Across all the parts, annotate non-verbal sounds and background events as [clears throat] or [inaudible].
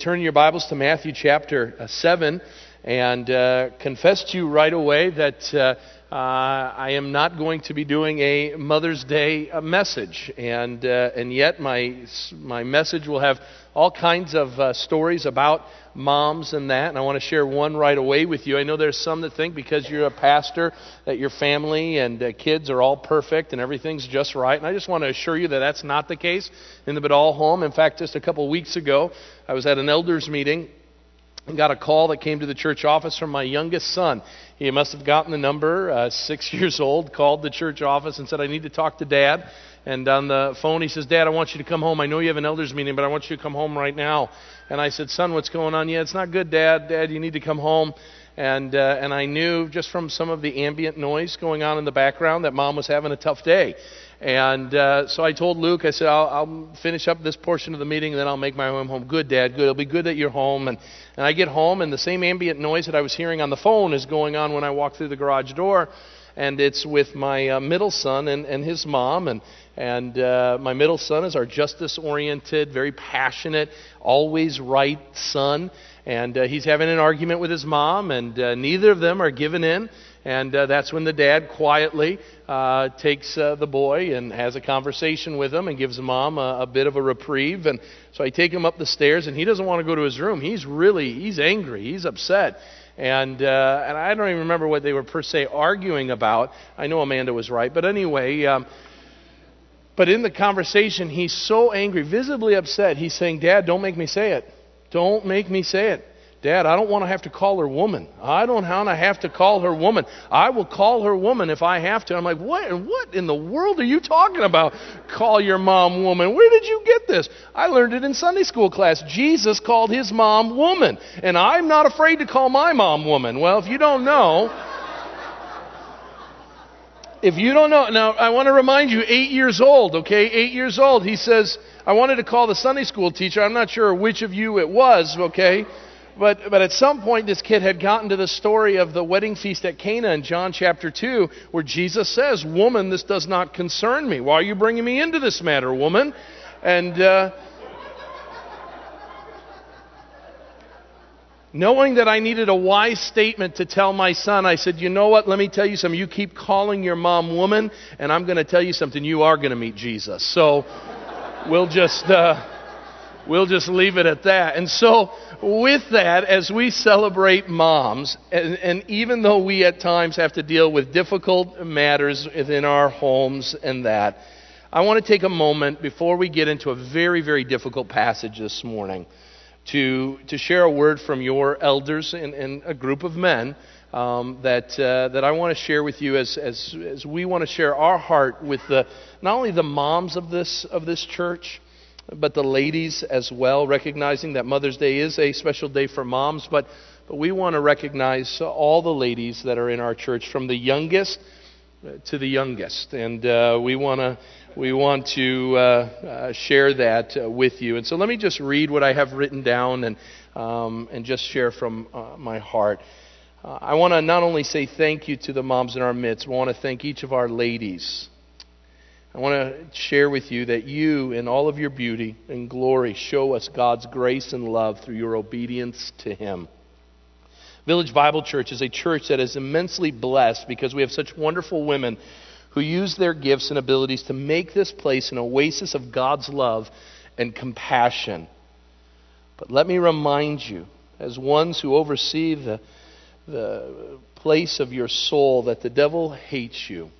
Turn your Bibles to Matthew chapter uh, 7 and uh, confess to you right away that uh, uh, I am not going to be doing a Mother's Day uh, message. And, uh, and yet, my, my message will have all kinds of stories about moms and that, and I want to share one right away with you. I know there's some that think because you're a pastor that your family and uh, kids are all perfect and everything's just right, and I just want to assure you that that's not the case in the Badal home. In fact, just a couple weeks ago, I was at an elders meeting got a call that came to the church office from my youngest son. He must have gotten the number, uh, six [laughs] years old, called the church office and said, I need to talk to dad. And on the phone, he says, Dad, I want you to come home. I know you have an elders meeting, but I want you to come home right now. And I said, Son, what's going on? Yeah, it's not good, Dad. Dad, you need to come home. And, uh, and I knew just from some of the ambient noise going on in the background that mom was having a tough day. And uh, so I told Luke, I said, I'll, I'll finish up this portion of the meeting and then I'll make my way home. Good, Dad, good. It'll be good that you're home. And, and I get home, and the same ambient noise that I was hearing on the phone is going on when I walk through the garage door. And it's with my uh, middle son and, and his mom. And, and uh, my middle son is our justice oriented, very passionate, always right son. And uh, he's having an argument with his mom, and uh, neither of them are giving in. And uh, that's when the dad quietly uh, takes uh, the boy and has a conversation with him and gives mom a, a bit of a reprieve. And so I take him up the stairs, and he doesn't want to go to his room. He's really, he's angry, he's upset. And, uh, and I don't even remember what they were per se arguing about. I know Amanda was right. But anyway, um, but in the conversation, he's so angry, visibly upset. He's saying, Dad, don't make me say it. Don't make me say it. Dad, I don't want to have to call her woman. I don't want to have to call her woman. I will call her woman if I have to. I'm like, what? What in the world are you talking about? Call your mom woman. Where did you get this? I learned it in Sunday school class. Jesus called his mom woman, and I'm not afraid to call my mom woman. Well, if you don't know. If you don't know, now I want to remind you, eight years old, okay? Eight years old. He says, I wanted to call the Sunday school teacher. I'm not sure which of you it was, okay? But, but at some point, this kid had gotten to the story of the wedding feast at Cana in John chapter 2, where Jesus says, Woman, this does not concern me. Why are you bringing me into this matter, woman? And uh, knowing that I needed a wise statement to tell my son, I said, You know what? Let me tell you something. You keep calling your mom woman, and I'm going to tell you something. You are going to meet Jesus. So we'll just. Uh, we'll just leave it at that. And so, with that, as we celebrate moms, and, and, even though we at times have to deal with difficult matters within our homes and that, I want to take a moment before we get into a very, very difficult passage this morning to, to share a word from your elders and, and a group of men. Um, that uh, that I want to share with you as, as as we want to share our heart with the not only the moms of this of this church, but the ladies as well, recognizing that Mother's Day is a special day for moms, but, but we want to recognize all the ladies that are in our church, from the youngest to the youngest. And uh, we, wanna, we want to uh, uh, share that with you. And so let me just read what I have written down and, um, and just share from uh, my heart. Uh, I want to not only say thank you to the moms in our midst, I want to thank each of our ladies I want to share with you that you, in all of your beauty and glory, show us God's grace and love through your obedience to Him. Village Bible Church is a church that is immensely blessed because we have such wonderful women who use their gifts and abilities to make this place an oasis of God's love and compassion. But let me remind you, as ones who oversee the, the place of your soul, that the devil hates you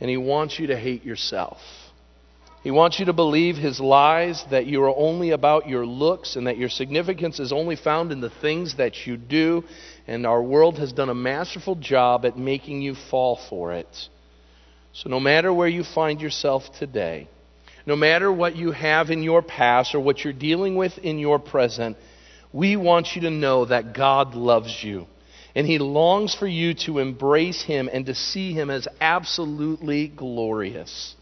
and he wants you to hate yourself. He wants you to believe his lies that you are only about your looks and that your significance is only found in the things that you do. And our world has done a masterful job at making you fall for it. So, no matter where you find yourself today, no matter what you have in your past or what you're dealing with in your present, we want you to know that God loves you and he longs for you to embrace him and to see him as absolutely glorious.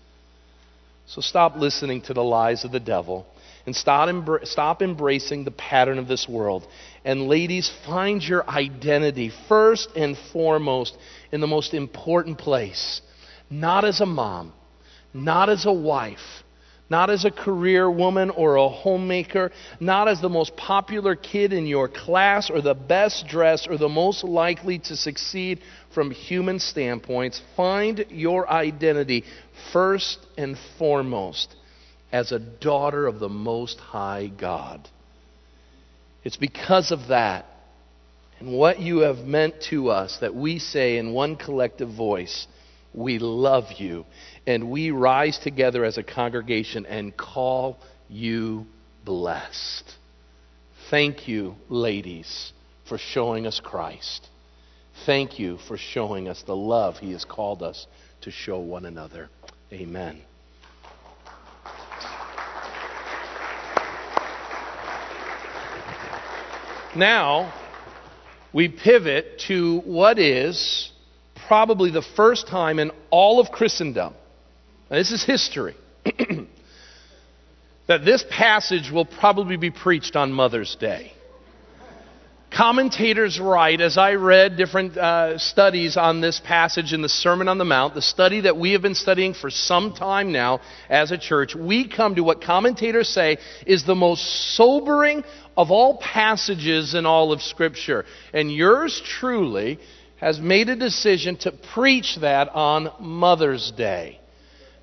So stop listening to the lies of the devil and stop, embra- stop embracing the pattern of this world. And ladies, find your identity first and foremost in the most important place. Not as a mom, not as a wife, not as a career woman or a homemaker, not as the most popular kid in your class or the best dressed or the most likely to succeed from human standpoints. Find your identity first and foremost as a daughter of the Most High God. It's because of that and what you have meant to us that we say in one collective voice, We love you and we rise together as a congregation and call you blessed. Thank you, ladies, for showing us Christ. Thank you for showing us the love He has called us to show one another. Amen. Now, we pivot to what is probably the first time in all of Christendom this is history. [clears throat] that this passage will probably be preached on Mother's Day. Commentators write, as I read different uh, studies on this passage in the Sermon on the Mount, the study that we have been studying for some time now as a church, we come to what commentators say is the most sobering of all passages in all of Scripture. And yours truly has made a decision to preach that on Mother's Day.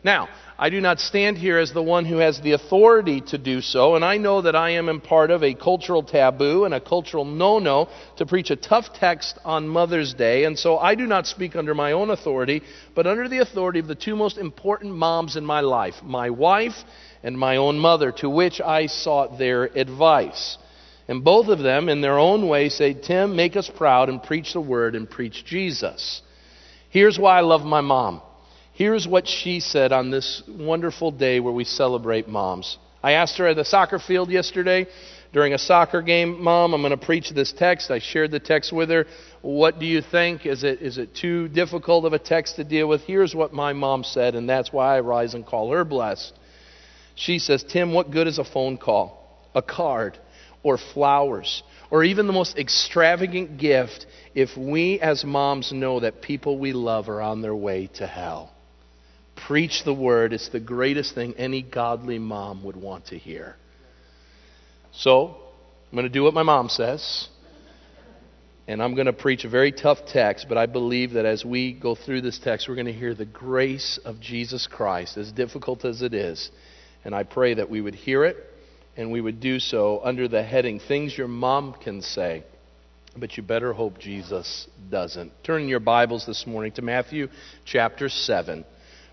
Now, I do not stand here as the one who has the authority to do so, and I know that I am in part of a cultural taboo and a cultural no no to preach a tough text on Mother's Day, and so I do not speak under my own authority, but under the authority of the two most important moms in my life my wife and my own mother, to which I sought their advice. And both of them, in their own way, say, Tim, make us proud and preach the word and preach Jesus. Here's why I love my mom. Here's what she said on this wonderful day where we celebrate moms. I asked her at the soccer field yesterday during a soccer game, Mom, I'm going to preach this text. I shared the text with her. What do you think? Is it, is it too difficult of a text to deal with? Here's what my mom said, and that's why I rise and call her blessed. She says, Tim, what good is a phone call, a card, or flowers, or even the most extravagant gift if we as moms know that people we love are on their way to hell? Preach the word. It's the greatest thing any godly mom would want to hear. So, I'm going to do what my mom says. And I'm going to preach a very tough text, but I believe that as we go through this text, we're going to hear the grace of Jesus Christ, as difficult as it is. And I pray that we would hear it and we would do so under the heading Things Your Mom Can Say, but you better hope Jesus doesn't. Turn your Bibles this morning to Matthew chapter 7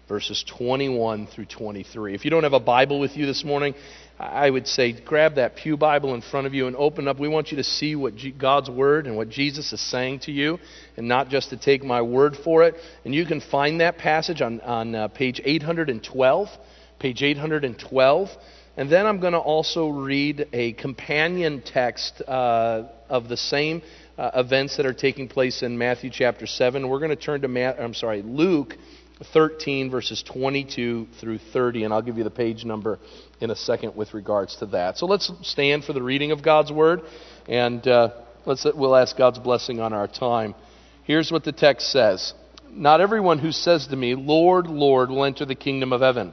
verses 21 through 23. If you don't have a Bible with you this morning, I would say grab that Pew Bible in front of you and open up. We want you to see what God's Word and what Jesus is saying to you, and not just to take my word for it. And you can find that passage on, on uh, page 812. Page 812. And then I'm going to also read a companion text uh, of the same uh, events that are taking place in Matthew chapter 7. We're going to turn to, Ma- I'm sorry, Luke 13, verses 22 through 30, and I'll give you the page number in a second with regards to that. So let's stand for the reading of God's Word, and uh, let's, we'll ask God's blessing on our time. Here's what the text says Not everyone who says to me, Lord, Lord, will enter the kingdom of heaven,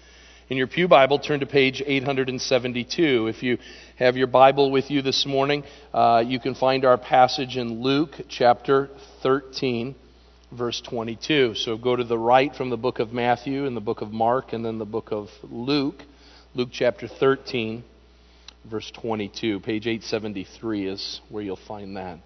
In your Pew Bible, turn to page 872. If you have your Bible with you this morning, uh, you can find our passage in Luke chapter 13 verse 22. So go to the right from the book of Matthew and the book of Mark and then the book of Luke. Luke chapter 13, verse 22. Page 873 is where you'll find that.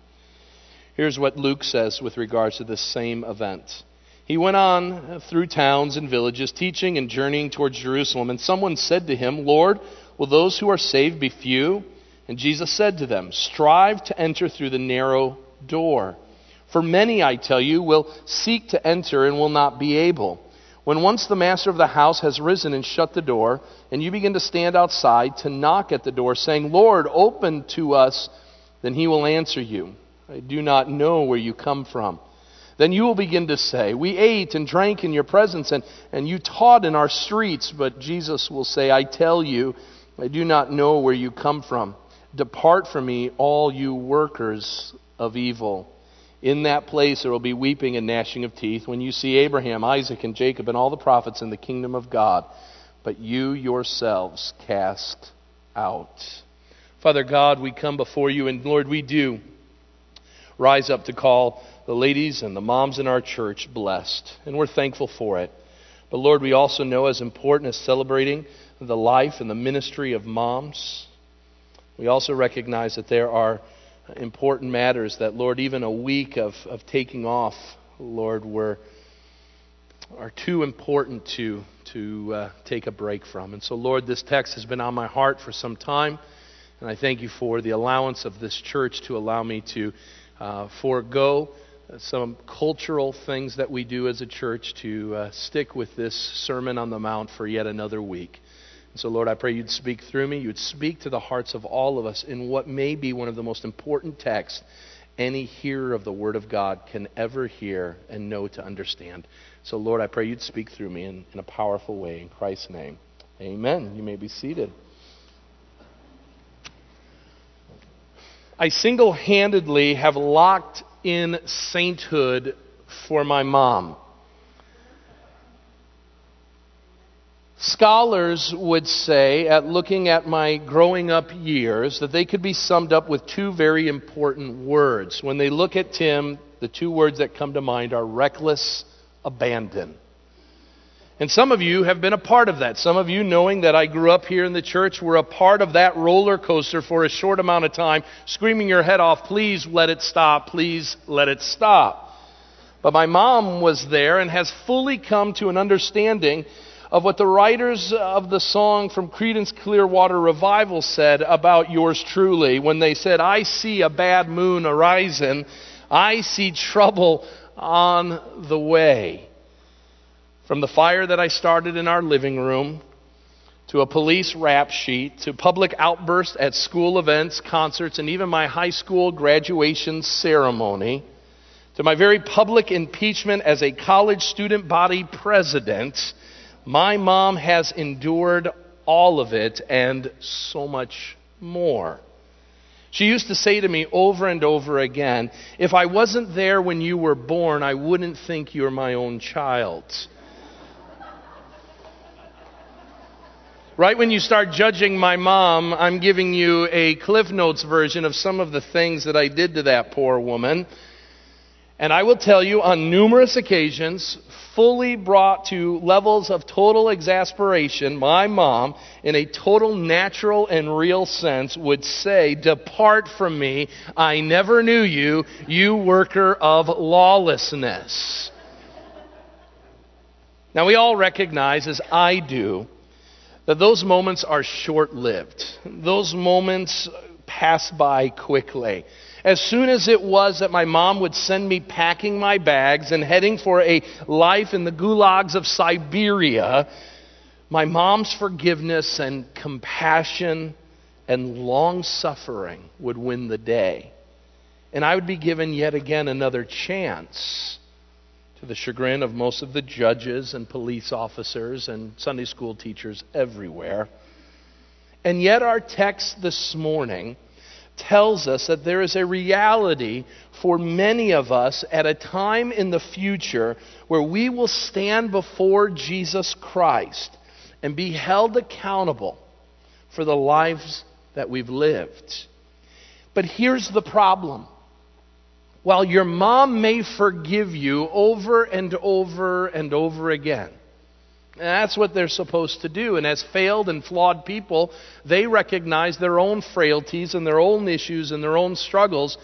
Here's what Luke says with regards to this same event. He went on through towns and villages, teaching and journeying towards Jerusalem. And someone said to him, Lord, will those who are saved be few? And Jesus said to them, Strive to enter through the narrow door. For many, I tell you, will seek to enter and will not be able. When once the master of the house has risen and shut the door, and you begin to stand outside to knock at the door, saying, Lord, open to us, then he will answer you, I do not know where you come from. Then you will begin to say, We ate and drank in your presence, and, and you taught in our streets. But Jesus will say, I tell you, I do not know where you come from. Depart from me, all you workers of evil. In that place there will be weeping and gnashing of teeth when you see Abraham, Isaac, and Jacob, and all the prophets in the kingdom of God, but you yourselves cast out. Father God, we come before you, and Lord, we do rise up to call the ladies and the moms in our church blessed, and we're thankful for it. But Lord, we also know as important as celebrating the life and the ministry of moms, we also recognize that there are important matters that, Lord, even a week of, of taking off, Lord, were, are too important to, to uh, take a break from. And so, Lord, this text has been on my heart for some time, and I thank you for the allowance of this church to allow me to uh, forego some cultural things that we do as a church to uh, stick with this Sermon on the Mount for yet another week. And so, Lord, I pray you'd speak through me. You'd speak to the hearts of all of us in what may be one of the most important texts any hearer of the Word of God can ever hear and know to understand. So, Lord, I pray you'd speak through me in, in a powerful way. In Christ's name, amen. You may be seated. I single handedly have locked in sainthood for my mom. Scholars would say, at looking at my growing up years, that they could be summed up with two very important words. When they look at Tim, the two words that come to mind are reckless abandon. And some of you have been a part of that. Some of you, knowing that I grew up here in the church, were a part of that roller coaster for a short amount of time, screaming your head off, please let it stop, please let it stop. But my mom was there and has fully come to an understanding of what the writers of the song from Creedence Clearwater Revival said about yours truly when they said, I see a bad moon arising, I see trouble on the way. From the fire that I started in our living room, to a police rap sheet, to public outbursts at school events, concerts, and even my high school graduation ceremony, to my very public impeachment as a college student body president, my mom has endured all of it and so much more. She used to say to me over and over again, If I wasn't there when you were born, I wouldn't think you're my own child. Right when you start judging my mom, I'm giving you a Cliff Notes version of some of the things that I did to that poor woman. And I will tell you on numerous occasions, fully brought to levels of total exasperation, my mom, in a total natural and real sense, would say, Depart from me, I never knew you, you worker of lawlessness. Now, we all recognize, as I do, that those moments are short lived. Those moments pass by quickly. As soon as it was that my mom would send me packing my bags and heading for a life in the gulags of Siberia, my mom's forgiveness and compassion and long suffering would win the day. And I would be given yet again another chance to the chagrin of most of the judges and police officers and Sunday school teachers everywhere. And yet, our text this morning tells us that there is a reality for many of us at a time in the future where we will stand before Jesus Christ and be held accountable for the lives that we've lived. But here's the problem while your mom may forgive you over and over and over again. And that's what they're supposed to do. And as failed and flawed people, they recognize their own frailties and their own issues and their own struggles.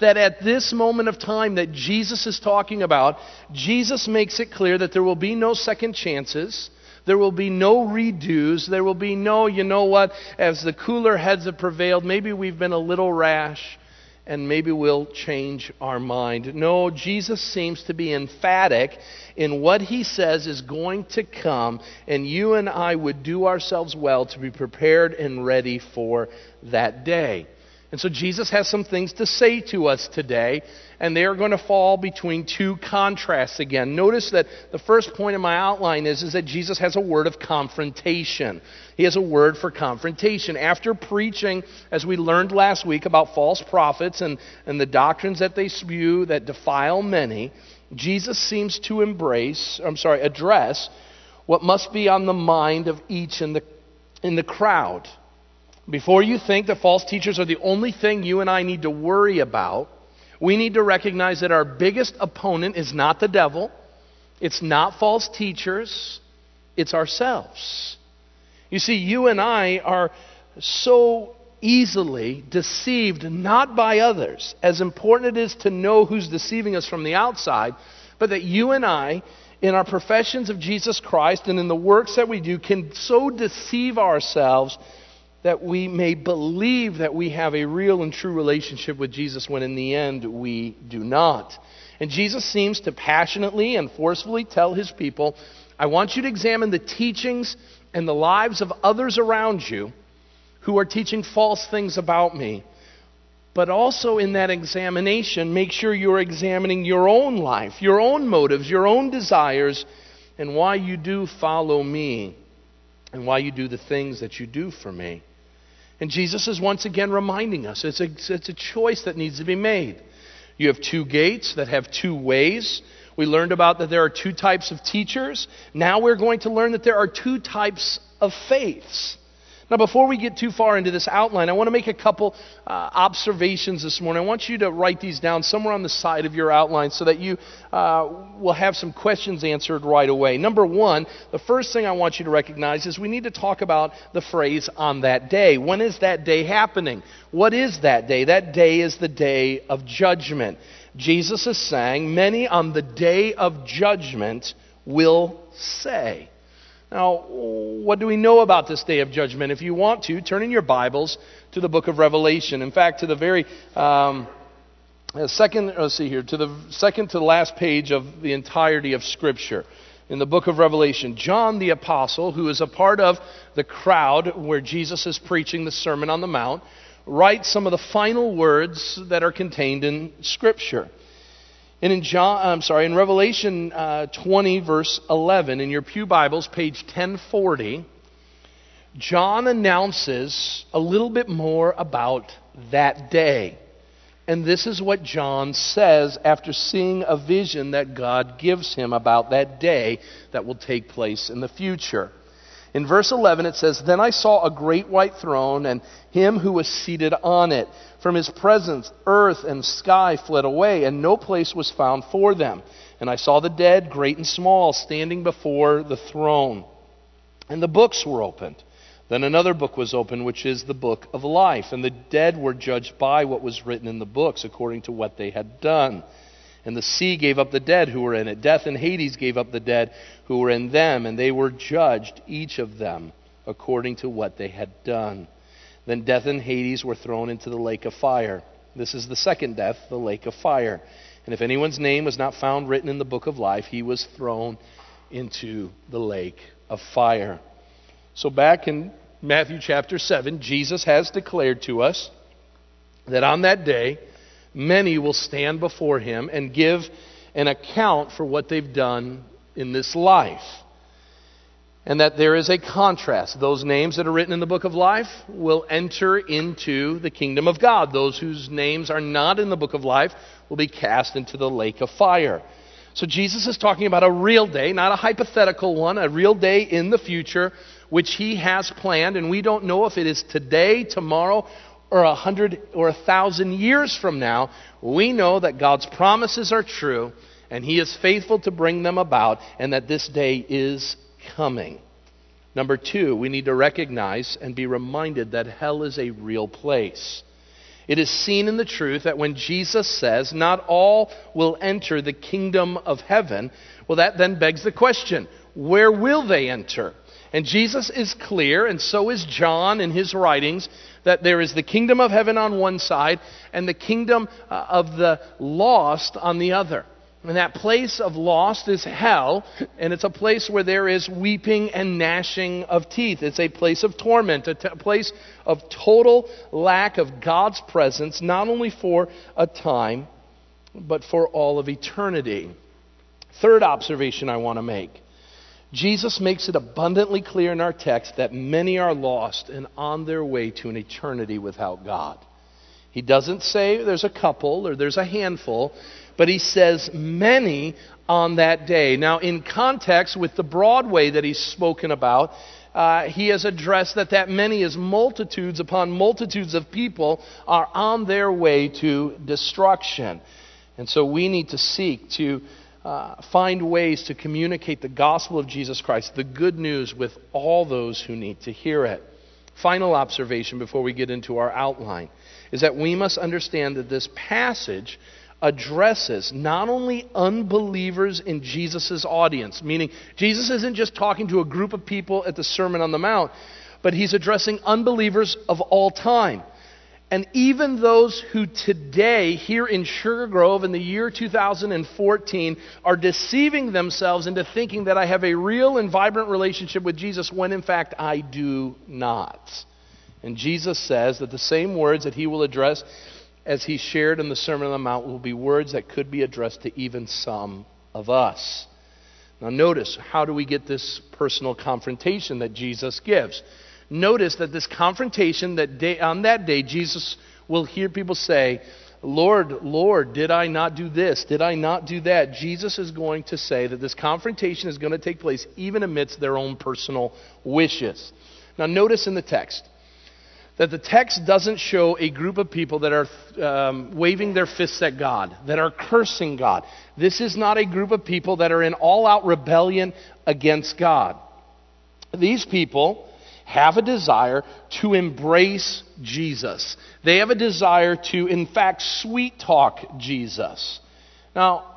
That at this moment of time that Jesus is talking about, Jesus makes it clear that there will be no second chances. There will be no redos. There will be no, you know what, as the cooler heads have prevailed, maybe we've been a little rash and maybe we'll change our mind. No, Jesus seems to be emphatic in what he says is going to come, and you and I would do ourselves well to be prepared and ready for that day. And so Jesus has some things to say to us today, and they are going to fall between two contrasts again. Notice that the first point in my outline is, is that Jesus has a word of confrontation. He has a word for confrontation. After preaching, as we learned last week, about false prophets and, and the doctrines that they spew that defile many, Jesus seems to embrace, I'm sorry, address what must be on the mind of each in the, in the crowd. Before you think that false teachers are the only thing you and I need to worry about, we need to recognize that our biggest opponent is not the devil, it's not false teachers, it's ourselves. You see, you and I are so easily deceived not by others, as important it is to know who's deceiving us from the outside, but that you and I, in our professions of Jesus Christ and in the works that we do, can so deceive ourselves that we may believe that we have a real and true relationship with Jesus when in the end we do not. And Jesus seems to passionately and forcefully tell his people, I want you to examine the teachings and the lives of others around you who are teaching false things about me. But also in that examination, make sure you're examining your own life, your own motives, your own desires, and why you do follow me and why you do the things that you do for me. And Jesus is once again reminding us it's a, it's a choice that needs to be made. You have two gates that have two ways. We learned about that there are two types of teachers. Now we're going to learn that there are two types of faiths. Now, before we get too far into this outline, I want to make a couple uh, observations this morning. I want you to write these down somewhere on the side of your outline so that you uh, will have some questions answered right away. Number one, the first thing I want you to recognize is we need to talk about the phrase on that day. When is that day happening? What is that day? That day is the day of judgment. Jesus is saying, Many on the day of judgment will say. Now, what do we know about this day of judgment? If you want to, turn in your Bibles to the book of Revelation. In fact, to the very um, uh, second, let's see here, to the second to the last page of the entirety of Scripture. In the book of Revelation, John the Apostle, who is a part of the crowd where Jesus is preaching the Sermon on the Mount, writes some of the final words that are contained in Scripture. And in John, I'm sorry, in Revelation uh, 20, verse 11, in your Pew Bibles, page 1040, John announces a little bit more about that day. And this is what John says after seeing a vision that God gives him about that day that will take place in the future. In verse 11, it says, Then I saw a great white throne and him who was seated on it. From his presence, earth and sky fled away, and no place was found for them. And I saw the dead, great and small, standing before the throne. And the books were opened. Then another book was opened, which is the book of life. And the dead were judged by what was written in the books, according to what they had done. And the sea gave up the dead who were in it. Death and Hades gave up the dead who were in them, and they were judged, each of them, according to what they had done. Then death and Hades were thrown into the lake of fire. This is the second death, the lake of fire. And if anyone's name was not found written in the book of life, he was thrown into the lake of fire. So, back in Matthew chapter 7, Jesus has declared to us that on that day, many will stand before him and give an account for what they've done in this life. And that there is a contrast. Those names that are written in the book of life will enter into the kingdom of God. Those whose names are not in the book of life will be cast into the lake of fire. So Jesus is talking about a real day, not a hypothetical one, a real day in the future, which he has planned. And we don't know if it is today, tomorrow, or a hundred or a thousand years from now, we know that God's promises are true and He is faithful to bring them about and that this day is coming. Number two, we need to recognize and be reminded that hell is a real place. It is seen in the truth that when Jesus says, Not all will enter the kingdom of heaven, well, that then begs the question where will they enter? And Jesus is clear, and so is John in his writings, that there is the kingdom of heaven on one side and the kingdom uh, of the lost on the other. And that place of lost is hell, and it's a place where there is weeping and gnashing of teeth. It's a place of torment, a t- place of total lack of God's presence, not only for a time, but for all of eternity. Third observation I want to make Jesus makes it abundantly clear in our text that many are lost and on their way to an eternity without God. He doesn't say there's a couple or there's a handful, but he says many on that day. Now, in context with the broad way that he's spoken about, uh, he has addressed that that many is multitudes upon multitudes of people are on their way to destruction. And so we need to seek to uh, find ways to communicate the gospel of Jesus Christ, the good news, with all those who need to hear it. Final observation before we get into our outline is that we must understand that this passage addresses not only unbelievers in Jesus' audience, meaning Jesus isn't just talking to a group of people at the Sermon on the Mount, but he's addressing unbelievers of all time. And even those who today, here in Sugar Grove in the year 2014, are deceiving themselves into thinking that I have a real and vibrant relationship with Jesus when in fact I do not. And Jesus says that the same words that he will address as he shared in the Sermon on the Mount will be words that could be addressed to even some of us. Now, notice how do we get this personal confrontation that Jesus gives? Notice that this confrontation that day, on that day, Jesus will hear people say, Lord, Lord, did I not do this? Did I not do that? Jesus is going to say that this confrontation is going to take place even amidst their own personal wishes. Now, notice in the text, that the text doesn't show a group of people that are um, waving their fists at God, that are cursing God. This is not a group of people that are in all out rebellion against God. These people have a desire to embrace Jesus. They have a desire to, in fact, sweet talk Jesus. Now,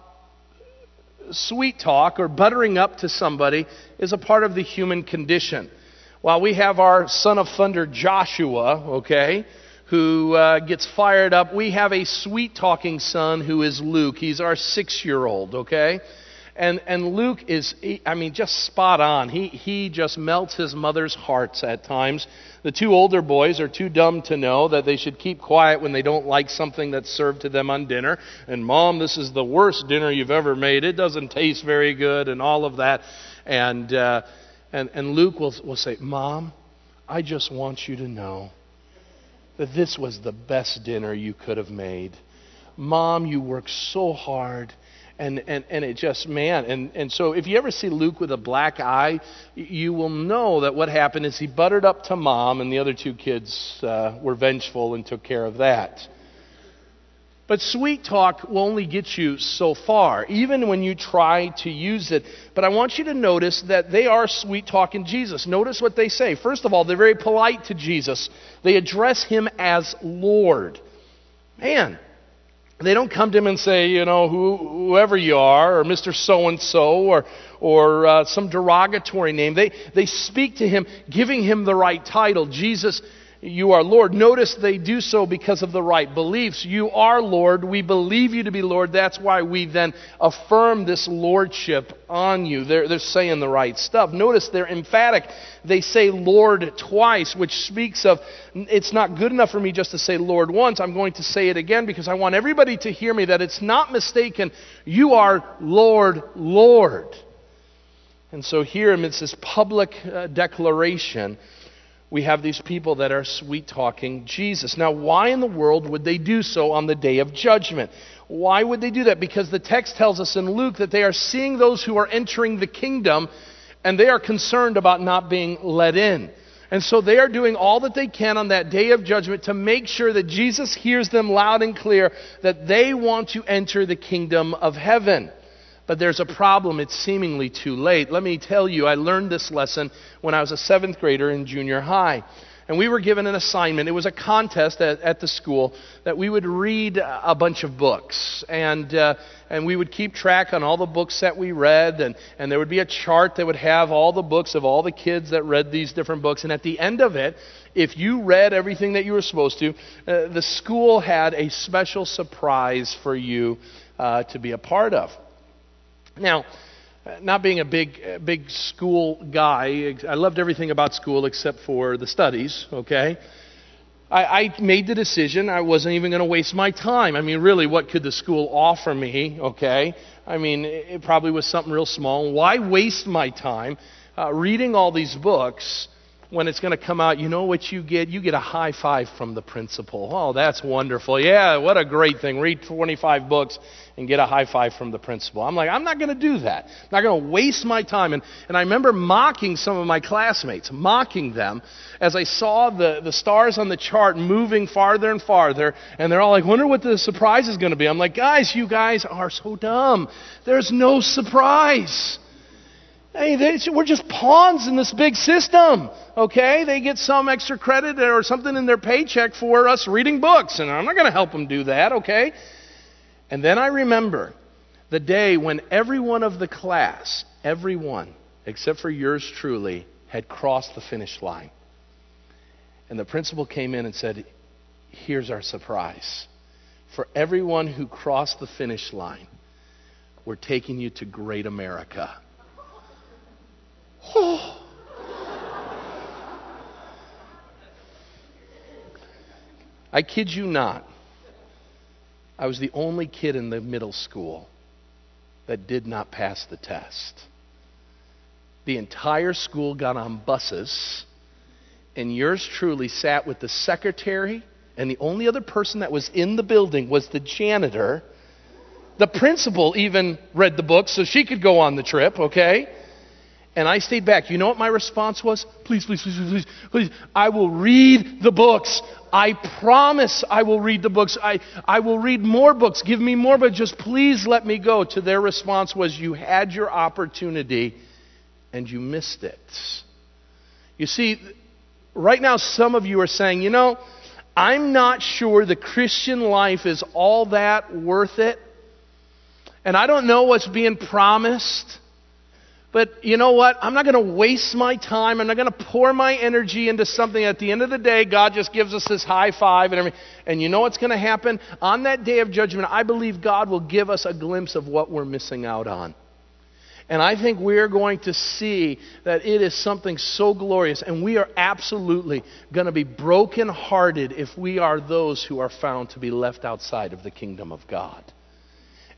sweet talk or buttering up to somebody is a part of the human condition. While we have our son of thunder, Joshua, okay, who uh, gets fired up, we have a sweet talking son who is Luke. He's our six year old, okay? And, and Luke is, I mean, just spot on. He, he just melts his mother's hearts at times. The two older boys are too dumb to know that they should keep quiet when they don't like something that's served to them on dinner. And, Mom, this is the worst dinner you've ever made. It doesn't taste very good, and all of that. And, uh, and, and Luke will, will say, Mom, I just want you to know that this was the best dinner you could have made. Mom, you worked so hard. And, and, and it just, man. And, and so if you ever see Luke with a black eye, you will know that what happened is he buttered up to mom, and the other two kids uh, were vengeful and took care of that. But sweet talk will only get you so far, even when you try to use it. But I want you to notice that they are sweet talking Jesus. Notice what they say. First of all, they're very polite to Jesus, they address him as Lord. Man, they don't come to him and say, you know, who, whoever you are, or Mr. So and so, or, or uh, some derogatory name. They, they speak to him, giving him the right title. Jesus, you are Lord. Notice they do so because of the right beliefs. You are Lord. We believe you to be Lord. That's why we then affirm this lordship on you. They're, they're saying the right stuff. Notice they're emphatic. They say Lord twice, which speaks of it's not good enough for me just to say Lord once. I'm going to say it again because I want everybody to hear me that it's not mistaken. You are Lord, Lord. And so here amidst this public uh, declaration, we have these people that are sweet talking Jesus. Now, why in the world would they do so on the day of judgment? Why would they do that? Because the text tells us in Luke that they are seeing those who are entering the kingdom and they are concerned about not being let in. And so they are doing all that they can on that day of judgment to make sure that Jesus hears them loud and clear that they want to enter the kingdom of heaven. But there's a problem. It's seemingly too late. Let me tell you, I learned this lesson when I was a seventh grader in junior high. And we were given an assignment. It was a contest at, at the school that we would read a bunch of books. And, uh, and we would keep track on all the books that we read. And, and there would be a chart that would have all the books of all the kids that read these different books. And at the end of it, if you read everything that you were supposed to, uh, the school had a special surprise for you uh, to be a part of. Now, not being a big, big school guy, I loved everything about school except for the studies, okay? I, I made the decision I wasn't even going to waste my time. I mean, really, what could the school offer me, okay? I mean, it probably was something real small. Why waste my time uh, reading all these books when it's going to come out, you know what you get? You get a high five from the principal. Oh, that's wonderful. Yeah, what a great thing. Read 25 books and get a high five from the principal. I'm like, I'm not going to do that. I'm not going to waste my time. And, and I remember mocking some of my classmates, mocking them as I saw the, the stars on the chart moving farther and farther. And they're all like, wonder what the surprise is going to be. I'm like, guys, you guys are so dumb. There's no surprise. We're just pawns in this big system, okay? They get some extra credit or something in their paycheck for us reading books, and I'm not going to help them do that, okay? And then I remember the day when every one of the class, everyone, except for yours truly, had crossed the finish line. And the principal came in and said, Here's our surprise. For everyone who crossed the finish line, we're taking you to great America. [sighs] I kid you not. I was the only kid in the middle school that did not pass the test. The entire school got on buses, and yours truly sat with the secretary, and the only other person that was in the building was the janitor. The principal even read the book so she could go on the trip, okay? And I stayed back. You know what my response was? Please, please, please, please, please. I will read the books. I promise I will read the books. I, I will read more books. Give me more, but just please let me go. To their response was, You had your opportunity and you missed it. You see, right now, some of you are saying, You know, I'm not sure the Christian life is all that worth it. And I don't know what's being promised. But you know what? I'm not going to waste my time. I'm not going to pour my energy into something. At the end of the day, God just gives us this high five and everything. And you know what's going to happen? On that day of judgment, I believe God will give us a glimpse of what we're missing out on. And I think we're going to see that it is something so glorious. And we are absolutely going to be brokenhearted if we are those who are found to be left outside of the kingdom of God.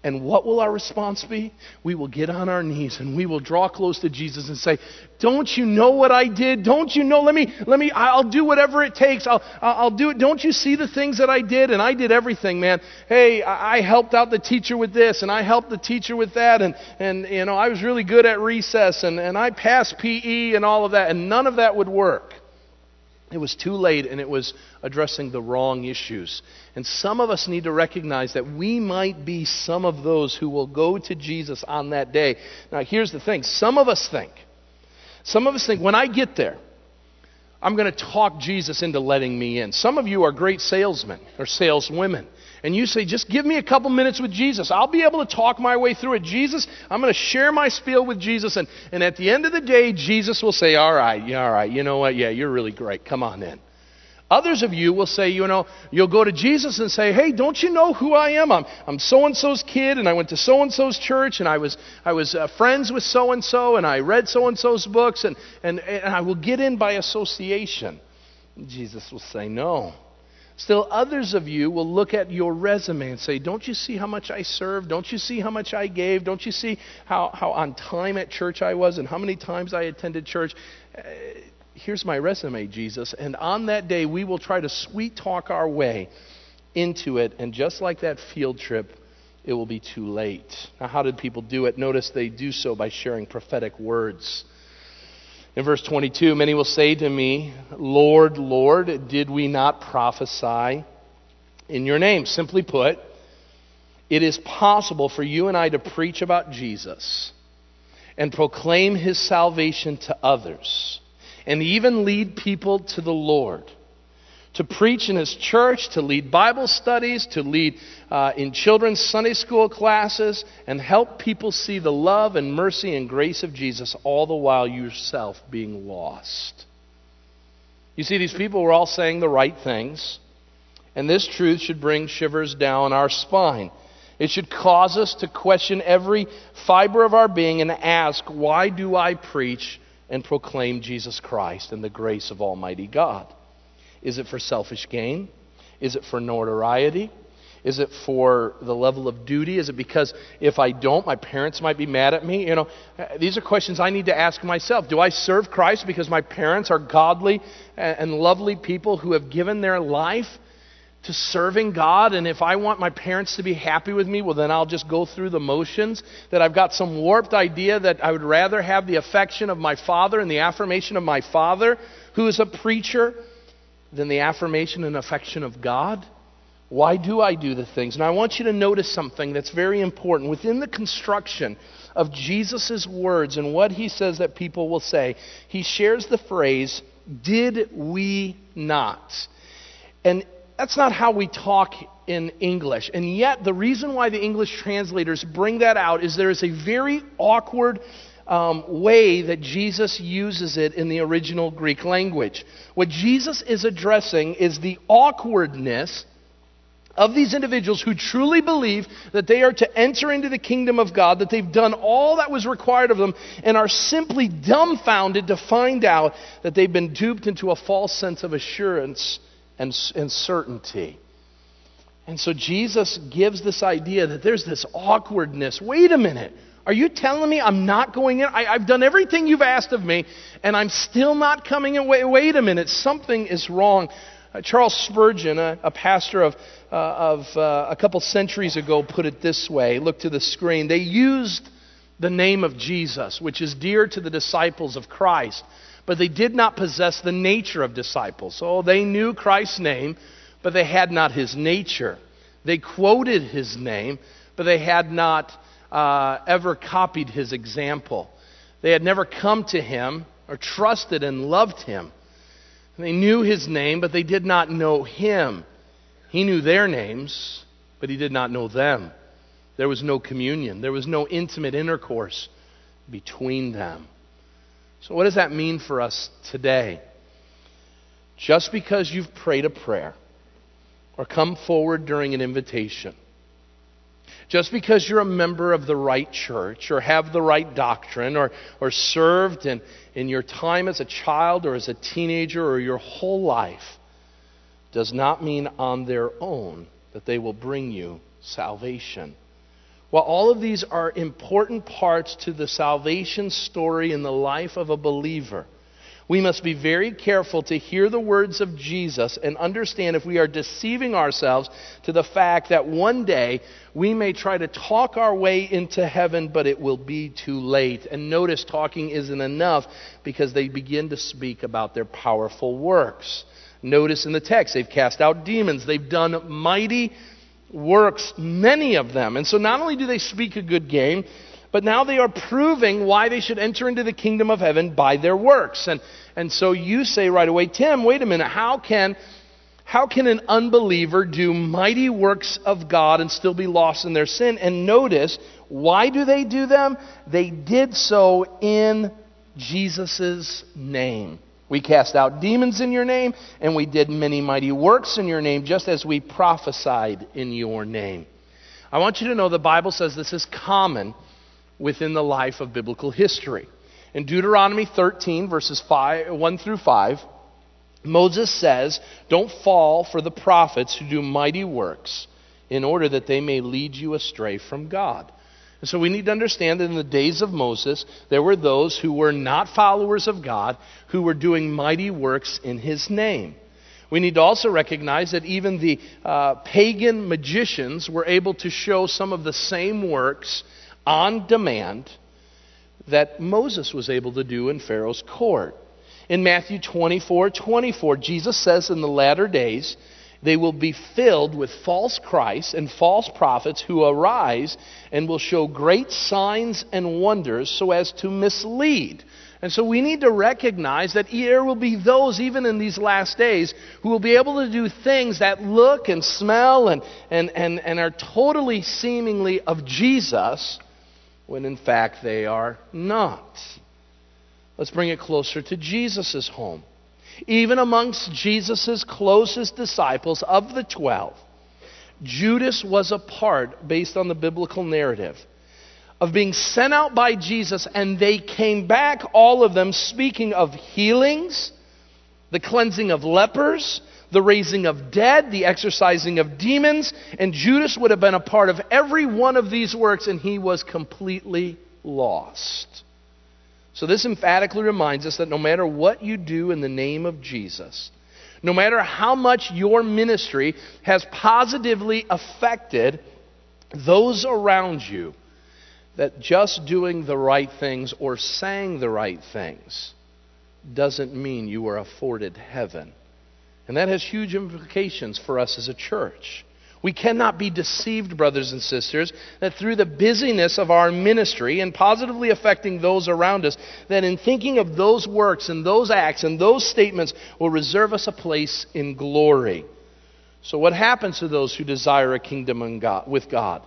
And what will our response be? We will get on our knees and we will draw close to Jesus and say, Don't you know what I did? Don't you know? Let me, let me, I'll do whatever it takes. I'll, I'll do it. Don't you see the things that I did? And I did everything, man. Hey, I helped out the teacher with this and I helped the teacher with that. And, and you know, I was really good at recess and, and I passed PE and all of that. And none of that would work. It was too late and it was addressing the wrong issues. And some of us need to recognize that we might be some of those who will go to Jesus on that day. Now, here's the thing some of us think, some of us think, when I get there, I'm going to talk Jesus into letting me in. Some of you are great salesmen or saleswomen and you say, just give me a couple minutes with Jesus. I'll be able to talk my way through it. Jesus, I'm going to share my spiel with Jesus. And, and at the end of the day, Jesus will say, all right, yeah, all right, you know what? Yeah, you're really great. Come on in. Others of you will say, you know, you'll go to Jesus and say, hey, don't you know who I am? I'm, I'm so and so's kid, and I went to so and so's church, and I was, I was uh, friends with so and so, and I read so and so's books, and, and, and I will get in by association. Jesus will say, no. Still, others of you will look at your resume and say, Don't you see how much I served? Don't you see how much I gave? Don't you see how, how on time at church I was and how many times I attended church? Here's my resume, Jesus. And on that day, we will try to sweet talk our way into it. And just like that field trip, it will be too late. Now, how did people do it? Notice they do so by sharing prophetic words. In verse 22, many will say to me, Lord, Lord, did we not prophesy in your name? Simply put, it is possible for you and I to preach about Jesus and proclaim his salvation to others and even lead people to the Lord to preach in his church, to lead Bible studies, to lead uh, in children's Sunday school classes, and help people see the love and mercy and grace of Jesus, all the while yourself being lost. You see, these people were all saying the right things, and this truth should bring shivers down our spine. It should cause us to question every fiber of our being and ask, why do I preach and proclaim Jesus Christ and the grace of Almighty God? Is it for selfish gain? Is it for notoriety? Is it for the level of duty? Is it because if I don't, my parents might be mad at me? You know, these are questions I need to ask myself. Do I serve Christ because my parents are godly and lovely people who have given their life to serving God? And if I want my parents to be happy with me, well, then I'll just go through the motions. That I've got some warped idea that I would rather have the affection of my father and the affirmation of my father, who is a preacher, than the affirmation and affection of God? Why do I do the things? And I want you to notice something that's very important. Within the construction of Jesus' words and what he says that people will say, he shares the phrase, Did we not? And that's not how we talk in English. And yet, the reason why the English translators bring that out is there is a very awkward um, way that Jesus uses it in the original Greek language. What Jesus is addressing is the awkwardness of these individuals who truly believe that they are to enter into the kingdom of God, that they've done all that was required of them, and are simply dumbfounded to find out that they've been duped into a false sense of assurance and, and certainty. And so Jesus gives this idea that there's this awkwardness. Wait a minute. Are you telling me I'm not going in? I, have done everything you've asked of me, and I'm still not coming in. Wait, wait a minute. Something is wrong. Uh, Charles Spurgeon, a, a pastor of uh, of uh, a couple centuries ago put it this way. Look to the screen. They used the name of Jesus, which is dear to the disciples of Christ, but they did not possess the nature of disciples. So they knew Christ's name, but they had not his nature. They quoted his name, but they had not uh, ever copied his example. They had never come to him or trusted and loved him. They knew his name, but they did not know him. He knew their names, but he did not know them. There was no communion, there was no intimate intercourse between them. So, what does that mean for us today? Just because you've prayed a prayer or come forward during an invitation, just because you're a member of the right church or have the right doctrine or, or served in, in your time as a child or as a teenager or your whole life, does not mean on their own that they will bring you salvation. While all of these are important parts to the salvation story in the life of a believer, we must be very careful to hear the words of Jesus and understand if we are deceiving ourselves to the fact that one day we may try to talk our way into heaven, but it will be too late. And notice talking isn't enough because they begin to speak about their powerful works. Notice in the text, they've cast out demons, they've done mighty works, many of them. And so not only do they speak a good game, but now they are proving why they should enter into the kingdom of heaven by their works. And, and so you say right away, Tim, wait a minute, how can, how can an unbeliever do mighty works of God and still be lost in their sin? And notice, why do they do them? They did so in Jesus' name. We cast out demons in your name, and we did many mighty works in your name, just as we prophesied in your name. I want you to know the Bible says this is common within the life of biblical history. In Deuteronomy 13, verses 5, 1 through 5, Moses says, Don't fall for the prophets who do mighty works, in order that they may lead you astray from God. And so we need to understand that in the days of Moses, there were those who were not followers of God who were doing mighty works in his name. We need to also recognize that even the uh, pagan magicians were able to show some of the same works on demand that Moses was able to do in Pharaoh's court. In Matthew 24 24, Jesus says in the latter days, they will be filled with false Christs and false prophets who arise and will show great signs and wonders so as to mislead. And so we need to recognize that there will be those, even in these last days, who will be able to do things that look and smell and, and, and, and are totally seemingly of Jesus, when in fact they are not. Let's bring it closer to Jesus' home even amongst Jesus' closest disciples of the twelve, Judas was a part, based on the biblical narrative, of being sent out by Jesus, and they came back, all of them, speaking of healings, the cleansing of lepers, the raising of dead, the exorcising of demons, and Judas would have been a part of every one of these works, and he was completely lost. So, this emphatically reminds us that no matter what you do in the name of Jesus, no matter how much your ministry has positively affected those around you, that just doing the right things or saying the right things doesn't mean you are afforded heaven. And that has huge implications for us as a church. We cannot be deceived, brothers and sisters, that through the busyness of our ministry and positively affecting those around us, that in thinking of those works and those acts and those statements will reserve us a place in glory. So, what happens to those who desire a kingdom God, with God?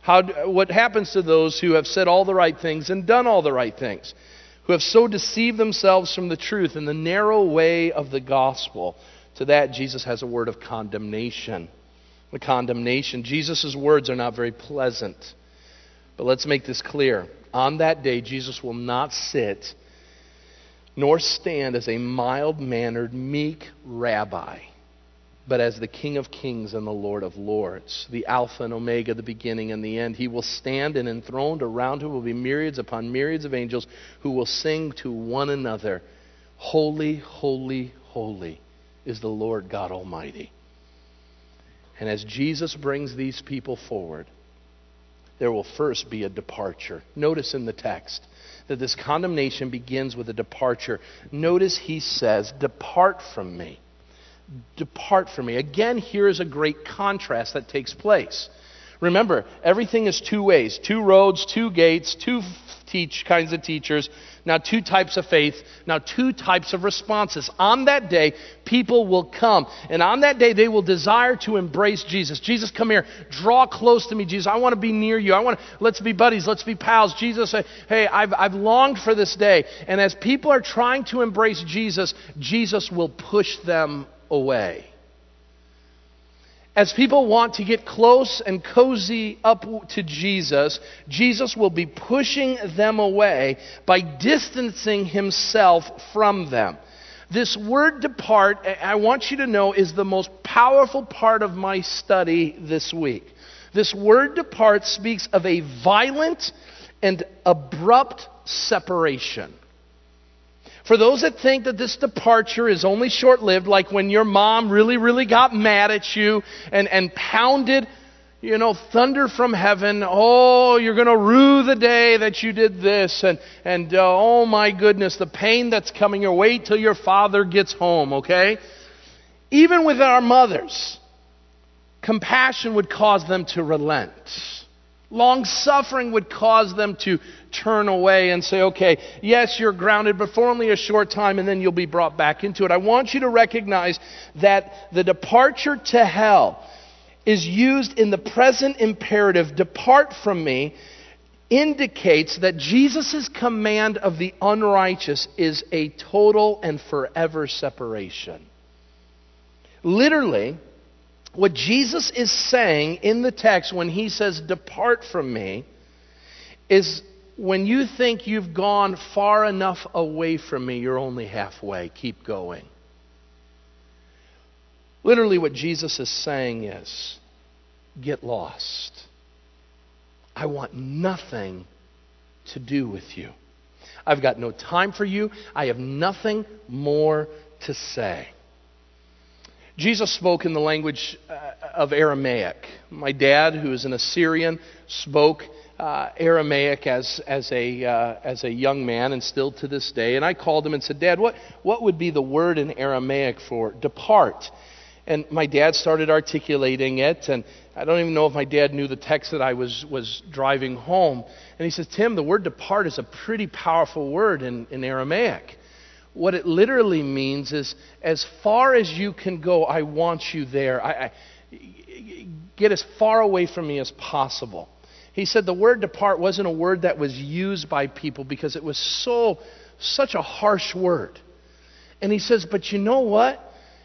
How, what happens to those who have said all the right things and done all the right things? Who have so deceived themselves from the truth in the narrow way of the gospel? To that, Jesus has a word of condemnation the condemnation. Jesus' words are not very pleasant. But let's make this clear. On that day, Jesus will not sit nor stand as a mild mannered, meek rabbi, but as the King of kings and the Lord of lords, the Alpha and Omega, the beginning and the end. He will stand and enthroned around him will be myriads upon myriads of angels who will sing to one another, Holy, holy, holy is the Lord God Almighty. And as Jesus brings these people forward, there will first be a departure. Notice in the text that this condemnation begins with a departure. Notice he says, Depart from me. Depart from me. Again, here is a great contrast that takes place. Remember, everything is two ways two roads, two gates, two teach kinds of teachers. Now, two types of faith. Now, two types of responses. On that day, people will come. And on that day, they will desire to embrace Jesus. Jesus, come here. Draw close to me, Jesus. I want to be near you. I want to, let's be buddies. Let's be pals. Jesus, hey, I've, I've longed for this day. And as people are trying to embrace Jesus, Jesus will push them away. As people want to get close and cozy up to Jesus, Jesus will be pushing them away by distancing himself from them. This word depart, I want you to know, is the most powerful part of my study this week. This word depart speaks of a violent and abrupt separation. For those that think that this departure is only short lived, like when your mom really, really got mad at you and, and pounded, you know, thunder from heaven, oh, you're going to rue the day that you did this, and, and uh, oh my goodness, the pain that's coming your way till your father gets home, okay? Even with our mothers, compassion would cause them to relent. Long suffering would cause them to turn away and say, okay, yes, you're grounded, but for only a short time, and then you'll be brought back into it. I want you to recognize that the departure to hell is used in the present imperative, depart from me, indicates that Jesus' command of the unrighteous is a total and forever separation. Literally, what Jesus is saying in the text when he says, Depart from me, is when you think you've gone far enough away from me, you're only halfway. Keep going. Literally, what Jesus is saying is, Get lost. I want nothing to do with you. I've got no time for you. I have nothing more to say. Jesus spoke in the language uh, of Aramaic. My dad, who is an Assyrian, spoke uh, Aramaic as, as, a, uh, as a young man and still to this day. And I called him and said, Dad, what, what would be the word in Aramaic for depart? And my dad started articulating it, and I don't even know if my dad knew the text that I was, was driving home. And he says, Tim, the word depart is a pretty powerful word in, in Aramaic. What it literally means is, as far as you can go, I want you there. I, I, get as far away from me as possible. He said the word depart wasn't a word that was used by people because it was so, such a harsh word. And he says, but you know what?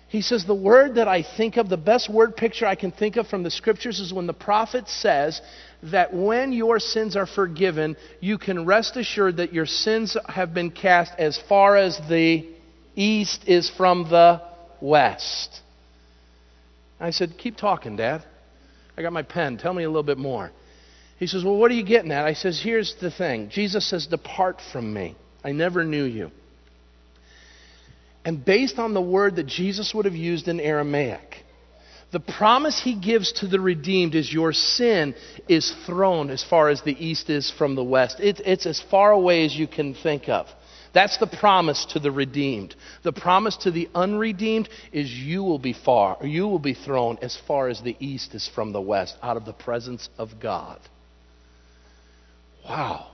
He says, The word that I think of, the best word picture I can think of from the scriptures is when the prophet says that when your sins are forgiven, you can rest assured that your sins have been cast as far as the east is from the west. I said, Keep talking, Dad. I got my pen. Tell me a little bit more. He says, Well, what are you getting at? I says, Here's the thing. Jesus says, Depart from me. I never knew you. And based on the word that Jesus would have used in Aramaic, the promise he gives to the redeemed is your sin is thrown as far as the east is from the west. It, it's as far away as you can think of. That's the promise to the redeemed. The promise to the unredeemed is you will be far, you will be thrown as far as the east is from the west, out of the presence of God. Wow.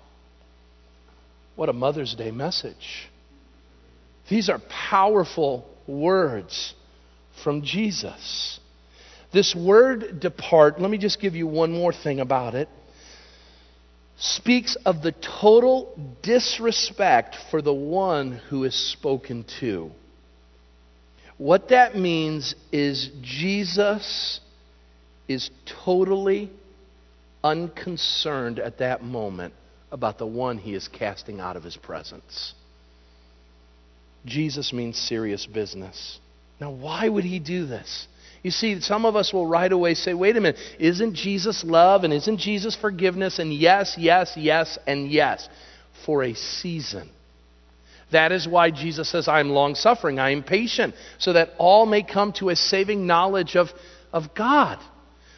What a Mother's Day message. These are powerful words from Jesus. This word depart, let me just give you one more thing about it, speaks of the total disrespect for the one who is spoken to. What that means is Jesus is totally unconcerned at that moment about the one he is casting out of his presence. Jesus means serious business. Now, why would he do this? You see, some of us will right away say, wait a minute, isn't Jesus love and isn't Jesus forgiveness? And yes, yes, yes, and yes, for a season. That is why Jesus says, I am long suffering, I am patient, so that all may come to a saving knowledge of, of God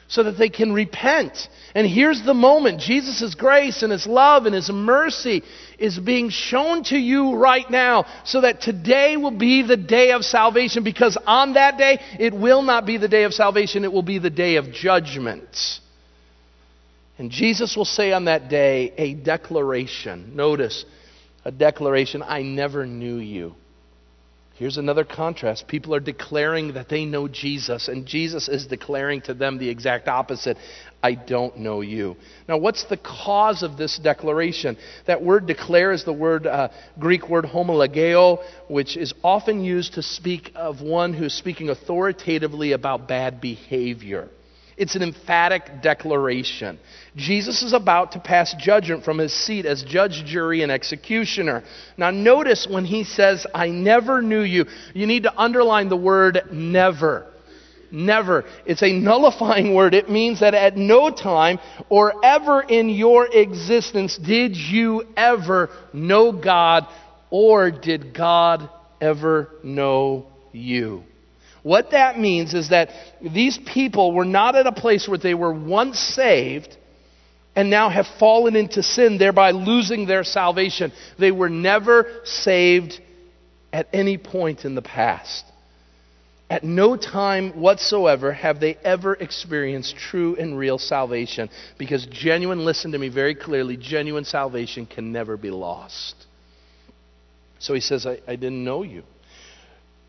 so that they can repent. And here's the moment Jesus' grace and His love and His mercy is being shown to you right now, so that today will be the day of salvation, because on that day, it will not be the day of salvation, it will be the day of judgment. And Jesus will say on that day a declaration. Notice, a declaration I never knew you. Here's another contrast. People are declaring that they know Jesus, and Jesus is declaring to them the exact opposite I don't know you. Now, what's the cause of this declaration? That word declare is the word, uh, Greek word homologeo, which is often used to speak of one who's speaking authoritatively about bad behavior. It's an emphatic declaration. Jesus is about to pass judgment from his seat as judge, jury, and executioner. Now, notice when he says, I never knew you, you need to underline the word never. Never. It's a nullifying word. It means that at no time or ever in your existence did you ever know God or did God ever know you. What that means is that these people were not at a place where they were once saved and now have fallen into sin, thereby losing their salvation. They were never saved at any point in the past. At no time whatsoever have they ever experienced true and real salvation because genuine, listen to me very clearly, genuine salvation can never be lost. So he says, I, I didn't know you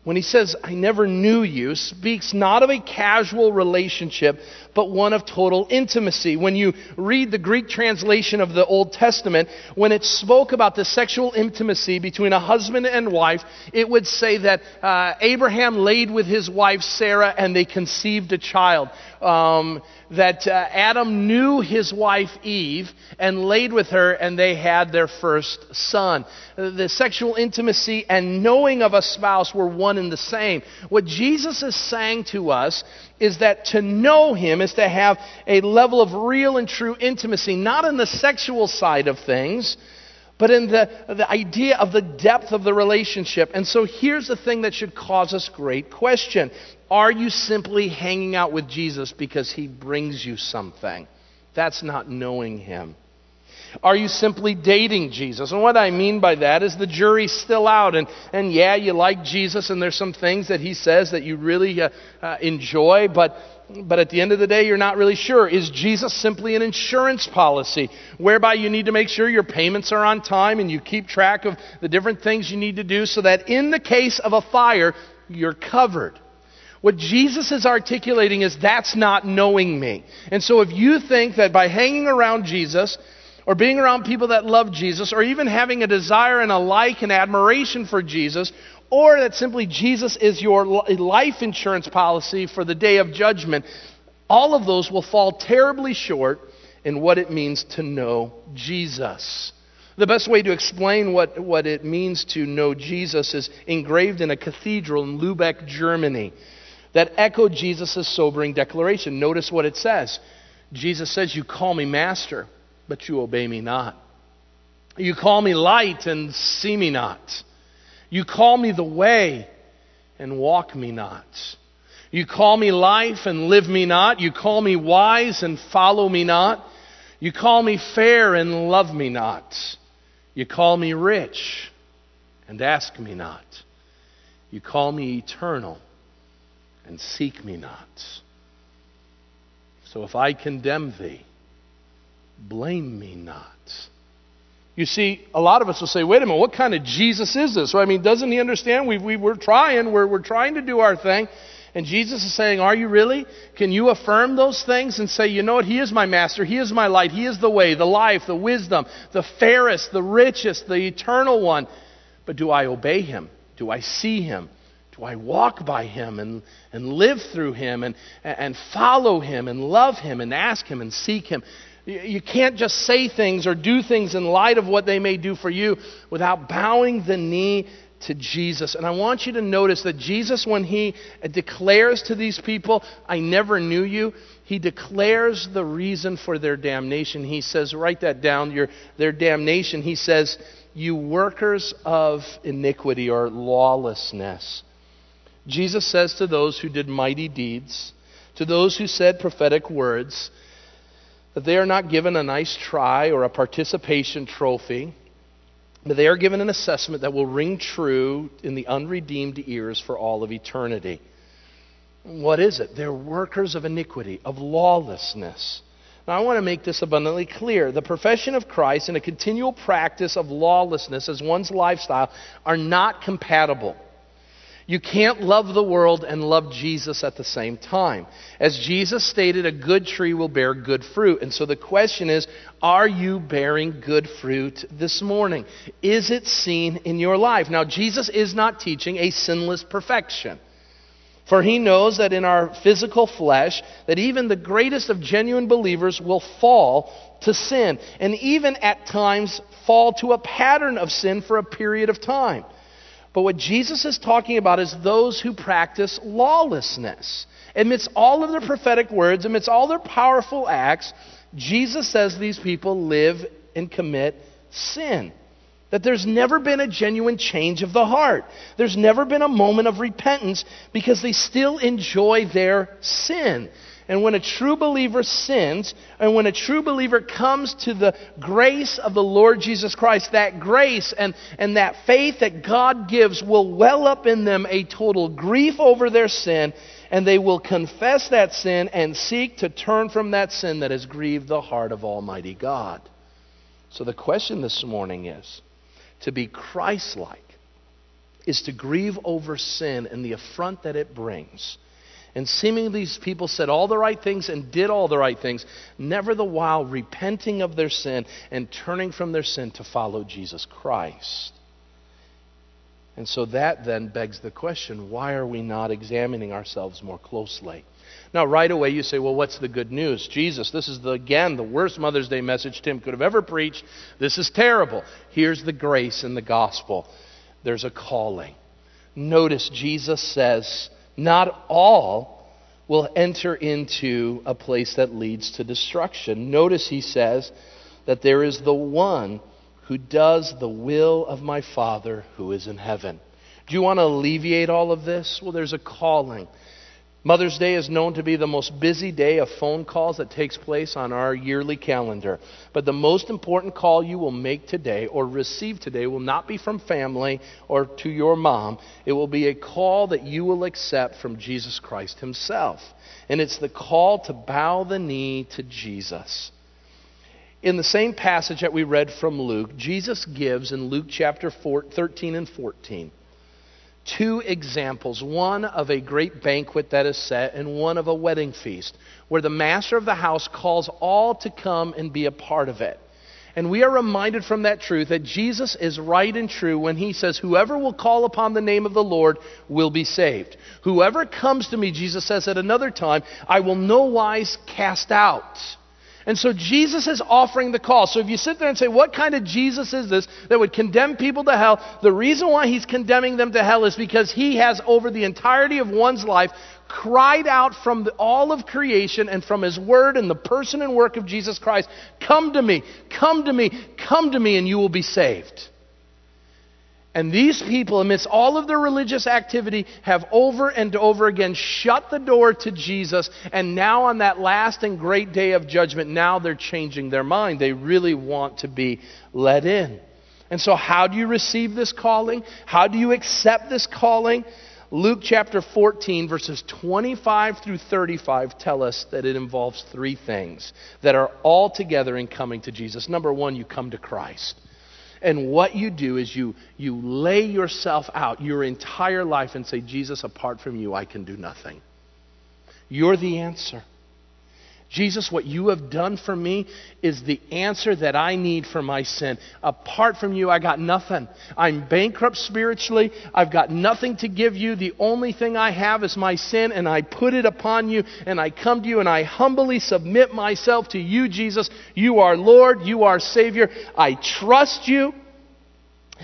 when he says, I never knew you, speaks not of a casual relationship, but one of total intimacy. When you read the Greek translation of the Old Testament, when it spoke about the sexual intimacy between a husband and wife, it would say that uh, Abraham laid with his wife Sarah and they conceived a child. Um, that uh, Adam knew his wife Eve and laid with her, and they had their first son. The sexual intimacy and knowing of a spouse were one and the same. What Jesus is saying to us is that to know him is to have a level of real and true intimacy, not in the sexual side of things but in the, the idea of the depth of the relationship. And so here's the thing that should cause us great question Are you simply hanging out with Jesus because he brings you something? That's not knowing him. Are you simply dating Jesus? And what I mean by that is the jury's still out. And, and yeah, you like Jesus, and there's some things that he says that you really uh, uh, enjoy, but but at the end of the day, you're not really sure. Is Jesus simply an insurance policy whereby you need to make sure your payments are on time and you keep track of the different things you need to do so that in the case of a fire, you're covered? What Jesus is articulating is that's not knowing me. And so if you think that by hanging around Jesus, or being around people that love Jesus, or even having a desire and a like and admiration for Jesus, or that simply Jesus is your life insurance policy for the day of judgment, all of those will fall terribly short in what it means to know Jesus. The best way to explain what, what it means to know Jesus is engraved in a cathedral in Lubeck, Germany, that echoed Jesus' sobering declaration. Notice what it says Jesus says, You call me master, but you obey me not. You call me light and see me not. You call me the way and walk me not. You call me life and live me not. You call me wise and follow me not. You call me fair and love me not. You call me rich and ask me not. You call me eternal and seek me not. So if I condemn thee, blame me not. You see, a lot of us will say, wait a minute, what kind of Jesus is this? I mean, doesn't he understand? We, we, we're trying, we're, we're trying to do our thing. And Jesus is saying, Are you really? Can you affirm those things and say, You know what? He is my master. He is my light. He is the way, the life, the wisdom, the fairest, the richest, the eternal one. But do I obey him? Do I see him? Do I walk by him and, and live through him and, and follow him and love him and ask him and seek him? You can't just say things or do things in light of what they may do for you without bowing the knee to Jesus. And I want you to notice that Jesus, when he declares to these people, I never knew you, he declares the reason for their damnation. He says, write that down, your, their damnation. He says, You workers of iniquity or lawlessness. Jesus says to those who did mighty deeds, to those who said prophetic words, that they are not given a nice try or a participation trophy but they are given an assessment that will ring true in the unredeemed ears for all of eternity. What is it? They're workers of iniquity, of lawlessness. Now, I want to make this abundantly clear. The profession of Christ and a continual practice of lawlessness as one's lifestyle are not compatible. You can't love the world and love Jesus at the same time. As Jesus stated, a good tree will bear good fruit. And so the question is are you bearing good fruit this morning? Is it seen in your life? Now, Jesus is not teaching a sinless perfection. For he knows that in our physical flesh, that even the greatest of genuine believers will fall to sin, and even at times fall to a pattern of sin for a period of time. But what Jesus is talking about is those who practice lawlessness. Amidst all of their prophetic words, amidst all their powerful acts, Jesus says these people live and commit sin. That there's never been a genuine change of the heart. There's never been a moment of repentance because they still enjoy their sin. And when a true believer sins, and when a true believer comes to the grace of the Lord Jesus Christ, that grace and, and that faith that God gives will well up in them a total grief over their sin, and they will confess that sin and seek to turn from that sin that has grieved the heart of Almighty God. So the question this morning is to be Christ like is to grieve over sin and the affront that it brings and seemingly these people said all the right things and did all the right things, never the while repenting of their sin and turning from their sin to follow Jesus Christ. And so that then begs the question why are we not examining ourselves more closely? Now, right away, you say, well, what's the good news? Jesus, this is, the, again, the worst Mother's Day message Tim could have ever preached. This is terrible. Here's the grace in the gospel there's a calling. Notice Jesus says, not all will enter into a place that leads to destruction. Notice he says that there is the one who does the will of my Father who is in heaven. Do you want to alleviate all of this? Well, there's a calling. Mother's Day is known to be the most busy day of phone calls that takes place on our yearly calendar. But the most important call you will make today or receive today will not be from family or to your mom. It will be a call that you will accept from Jesus Christ Himself. And it's the call to bow the knee to Jesus. In the same passage that we read from Luke, Jesus gives in Luke chapter 4, 13 and 14 two examples one of a great banquet that is set, and one of a wedding feast, where the master of the house calls all to come and be a part of it. And we are reminded from that truth that Jesus is right and true when he says, Whoever will call upon the name of the Lord will be saved. Whoever comes to me, Jesus says at another time, I will no wise cast out. And so Jesus is offering the call. So if you sit there and say, What kind of Jesus is this that would condemn people to hell? The reason why he's condemning them to hell is because he has, over the entirety of one's life, cried out from the, all of creation and from his word and the person and work of Jesus Christ Come to me, come to me, come to me, and you will be saved. And these people, amidst all of their religious activity, have over and over again shut the door to Jesus. And now, on that last and great day of judgment, now they're changing their mind. They really want to be let in. And so, how do you receive this calling? How do you accept this calling? Luke chapter 14, verses 25 through 35 tell us that it involves three things that are all together in coming to Jesus. Number one, you come to Christ. And what you do is you, you lay yourself out, your entire life, and say, Jesus, apart from you, I can do nothing. You're the answer. Jesus, what you have done for me is the answer that I need for my sin. Apart from you, I got nothing. I'm bankrupt spiritually. I've got nothing to give you. The only thing I have is my sin, and I put it upon you, and I come to you, and I humbly submit myself to you, Jesus. You are Lord. You are Savior. I trust you.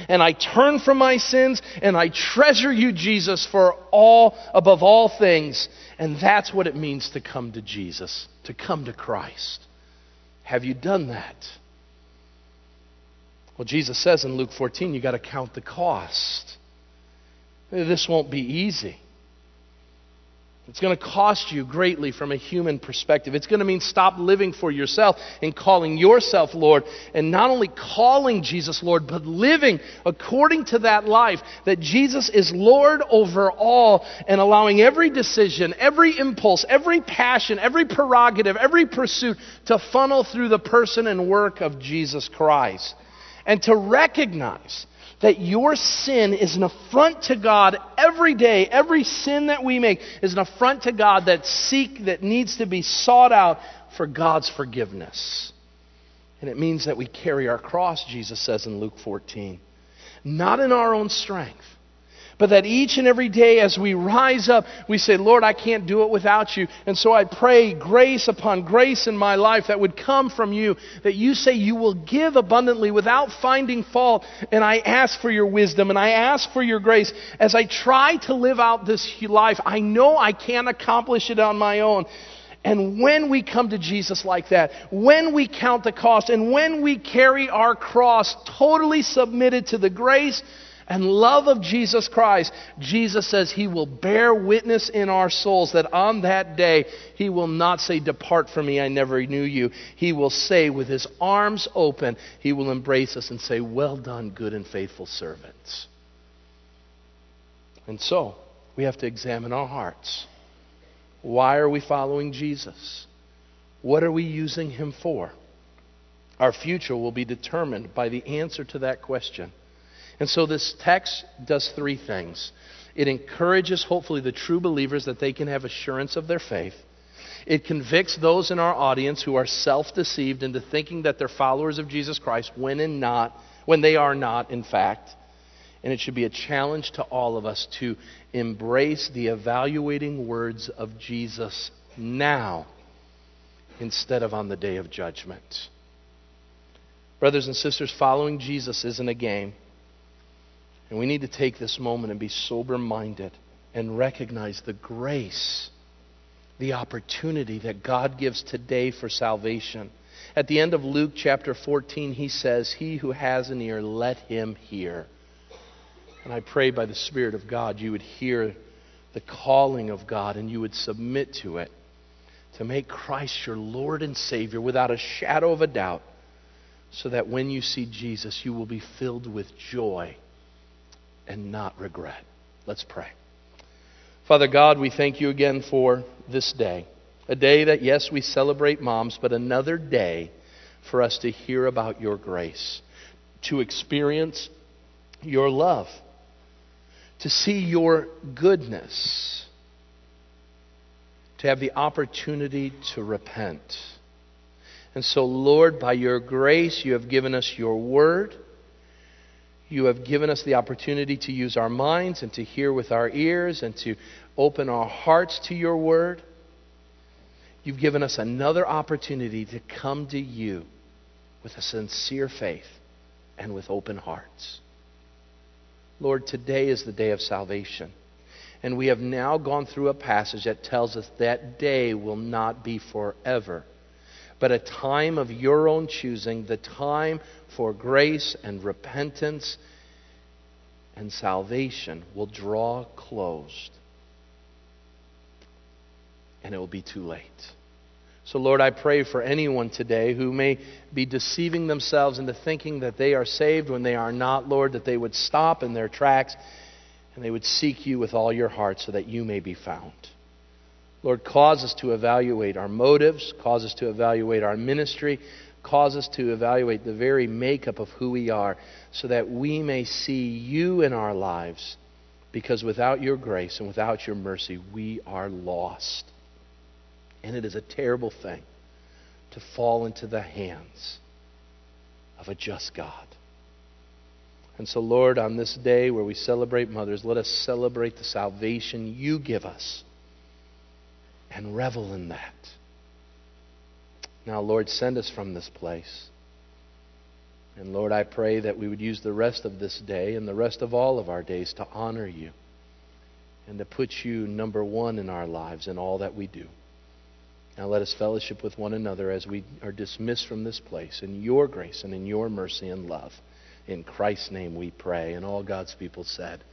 And I turn from my sins and I treasure you, Jesus, for all, above all things. And that's what it means to come to Jesus to come to Christ. Have you done that? Well, Jesus says in Luke 14, you got to count the cost. This won't be easy. It's going to cost you greatly from a human perspective. It's going to mean stop living for yourself and calling yourself Lord. And not only calling Jesus Lord, but living according to that life that Jesus is Lord over all and allowing every decision, every impulse, every passion, every prerogative, every pursuit to funnel through the person and work of Jesus Christ. And to recognize that your sin is an affront to God every day. Every sin that we make is an affront to God that seek that needs to be sought out for God's forgiveness. And it means that we carry our cross, Jesus says in Luke 14, not in our own strength, but that each and every day as we rise up, we say, Lord, I can't do it without you. And so I pray grace upon grace in my life that would come from you, that you say you will give abundantly without finding fault. And I ask for your wisdom and I ask for your grace. As I try to live out this life, I know I can't accomplish it on my own. And when we come to Jesus like that, when we count the cost, and when we carry our cross totally submitted to the grace and love of Jesus Christ, Jesus says he will bear witness in our souls that on that day he will not say, Depart from me, I never knew you. He will say, with his arms open, he will embrace us and say, Well done, good and faithful servants. And so, we have to examine our hearts. Why are we following Jesus? What are we using him for? Our future will be determined by the answer to that question. And so this text does three things it encourages, hopefully, the true believers that they can have assurance of their faith. It convicts those in our audience who are self deceived into thinking that they're followers of Jesus Christ when, in not, when they are not, in fact. And it should be a challenge to all of us to embrace the evaluating words of Jesus now instead of on the day of judgment. Brothers and sisters, following Jesus isn't a game. And we need to take this moment and be sober minded and recognize the grace, the opportunity that God gives today for salvation. At the end of Luke chapter 14, he says, He who has an ear, let him hear. And I pray by the Spirit of God you would hear the calling of God and you would submit to it to make Christ your Lord and Savior without a shadow of a doubt, so that when you see Jesus, you will be filled with joy and not regret. Let's pray. Father God, we thank you again for this day. A day that, yes, we celebrate moms, but another day for us to hear about your grace, to experience your love, to see your goodness, to have the opportunity to repent. And so, Lord, by your grace, you have given us your word. You have given us the opportunity to use our minds and to hear with our ears and to open our hearts to your word. You've given us another opportunity to come to you with a sincere faith and with open hearts. Lord, today is the day of salvation. And we have now gone through a passage that tells us that day will not be forever, but a time of your own choosing, the time for grace and repentance and salvation will draw closed. And it will be too late. So, Lord, I pray for anyone today who may be deceiving themselves into thinking that they are saved when they are not, Lord, that they would stop in their tracks and they would seek you with all your heart so that you may be found. Lord, cause us to evaluate our motives, cause us to evaluate our ministry, cause us to evaluate the very makeup of who we are so that we may see you in our lives. Because without your grace and without your mercy, we are lost. And it is a terrible thing to fall into the hands of a just God. And so, Lord, on this day where we celebrate mothers, let us celebrate the salvation you give us and revel in that. Now, Lord, send us from this place. And Lord, I pray that we would use the rest of this day and the rest of all of our days to honor you and to put you number one in our lives in all that we do. Now let us fellowship with one another as we are dismissed from this place in your grace and in your mercy and love. In Christ's name we pray. And all God's people said,